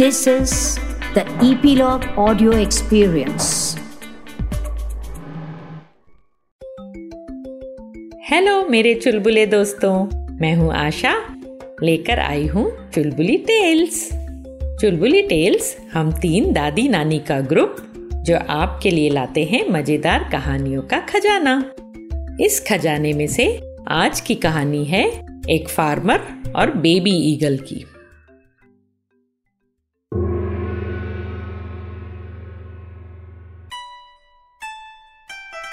This is the Epilogue Audio Experience. Hello मेरे चुलबुले दोस्तों। मैं हूँ आशा। लेकर आई हूँ चुलबुली टेल्स चुलबुली टेल्स हम तीन दादी नानी का ग्रुप जो आपके लिए लाते हैं मज़ेदार कहानियों का खजाना। इस खजाने में से आज की कहानी है एक फार्मर और बेबी ईगल की।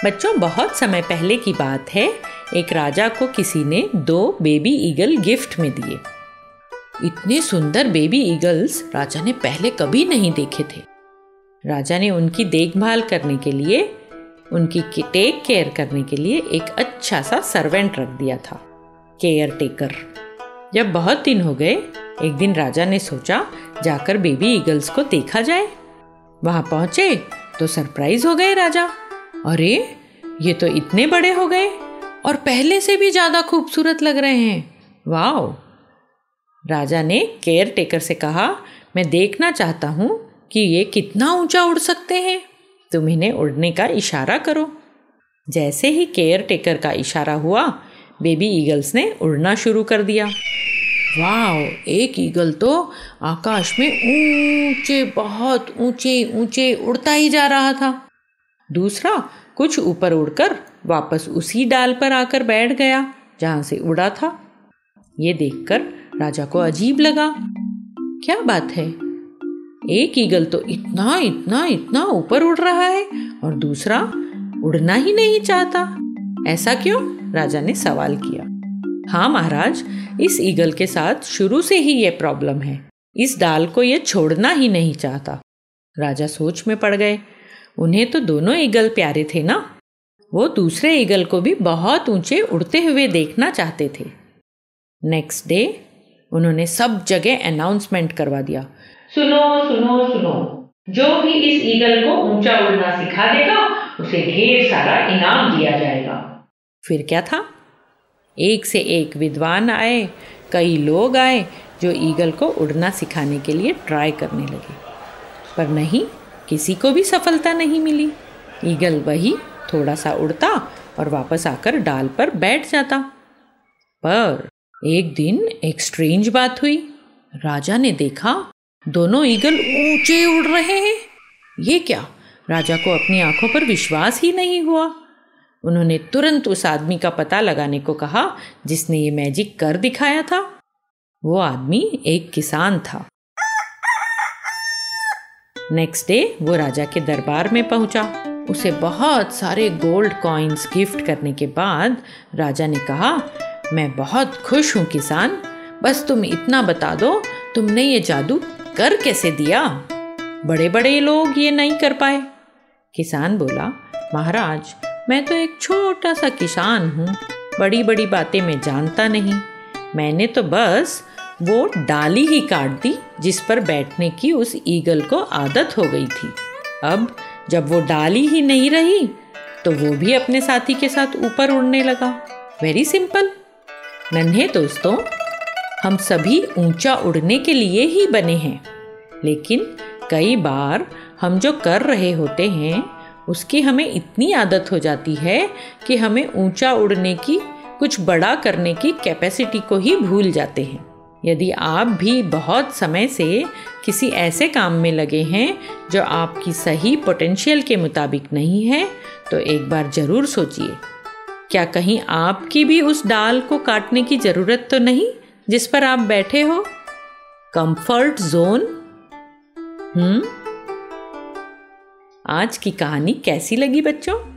बच्चों, बहुत समय पहले की बात है, एक राजा को किसी ने दो बेबी ईगल गिफ्ट में दिए। इतने सुंदर बेबी ईगल्स राजा ने पहले कभी नहीं देखे थे। राजा ने उनकी देखभाल करने के लिए, उनकी टेक केयर करने के लिए एक अच्छा सा सर्वेंट रख दिया था केयर टेकर जब बहुत दिन हो गए, एक दिन राजा ने सोचा, जाकर बेबी ईगल्स को देखा जाए। वहाँ पहुँचे तो सरप्राइज़ हो गए राजा। अरे, ये तो इतने बड़े हो गए और पहले से भी ज़्यादा खूबसूरत लग रहे हैं। वाओ। राजा ने केयर टेकर से कहा, मैं देखना चाहता हूँ कि ये कितना ऊँचा उड़ सकते हैं। तुम इन्हें उड़ने का इशारा करो। जैसे ही केयर टेकर का इशारा हुआ, बेबी ईगल्स ने उड़ना शुरू कर दिया। वाओ, एक ईगल तो आकाश में ऊँचे, बहुत ऊँचे ऊँचे उड़ता ही जा रहा था। दूसरा, कुछ ऊपर उड़कर वापस उसी डाल पर आकर बैठ गया, जहाँ से उड़ा था। ये देखकर राजा को अजीब लगा। क्या बात है? एक ईगल तो इतना इतना इतना ऊपर उड़ रहा है और दूसरा उड़ना ही नहीं चाहता। ऐसा क्यों? राजा ने सवाल किया। हाँ महाराज, इस ईगल के साथ शुरू से ही ये प्रॉब्लम है। इस डाल को ये छोड़ना ही नहीं चाहता। राजा सोच में पड़ गए। उन्हें तो दोनों ईगल प्यारे थे ना? वो दूसरे ईगल को भी बहुत ऊँचे उड़ते हुए देखना चाहते थे। नेक्स्ट डे उन्होंने सब जगह अनाउंसमेंट करवा दिया। सुनो सुनो सुनो। जो भी इस ईगल को ऊँचा उड़ना सिखा देगा उसे ढेर सारा इनाम दिया जाएगा। फिर क्या था? एक से एक विद्वान आए कई लोग आए जो ईगल को उड़ना सिखाने के लिए ट्राई करने लगे। पर नहीं किसी को भी सफलता नहीं मिली। ईगल वही थोड़ा सा उड़ता और वापस आकर डाल पर बैठ जाता। पर एक दिन एक स्ट्रेंज बात हुई। राजा ने देखा, दोनों ईगल ऊँचे उड़ रहे हैं। ये क्या? राजा को अपनी आँखों पर विश्वास ही नहीं हुआ। उन्होंने तुरंत उस आदमी का पता लगाने को कहा जिसने ये मैजिक कर दिखाया था। वो आदमी एक किसान था। नेक्स्ट डे वो राजा के दरबार में पहुँचा। उसे बहुत सारे गोल्ड कॉइन्स गिफ्ट करने के बाद राजा ने कहा, मैं बहुत खुश हूँ किसान। बस तुम इतना बता दो, तुमने ये जादू कर कैसे दिया? बड़े बड़े लोग ये नहीं कर पाए। किसान बोला, महाराज, मैं तो एक छोटा सा किसान हूँ। बड़ी बड़ी बातें मैं जानता नहीं। मैंने तो बस वो डाली ही काट दी, जिस पर बैठने की उस ईगल को आदत हो गई थी। अब जब वो डाली ही नहीं रही तो वो भी अपने साथी के साथ ऊपर उड़ने लगा। वेरी सिंपल नन्हे दोस्तों, हम सभी ऊँचा उड़ने के लिए ही बने हैं। लेकिन कई बार हम जो कर रहे होते हैं, उसकी हमें इतनी आदत हो जाती है कि हमें ऊँचा उड़ने की, कुछ बड़ा करने की कैपेसिटी को ही भूल जाते हैं। यदि आप भी बहुत समय से किसी ऐसे काम में लगे हैं जो आपकी सही पोटेंशियल के मुताबिक नहीं है तो एक बार ज़रूर सोचिए। क्या कहीं आपकी भी उस डाल को काटने की ज़रूरत तो नहीं, जिस पर आप बैठे हो? Comfort zone hmm? आज की कहानी कैसी लगी बच्चों?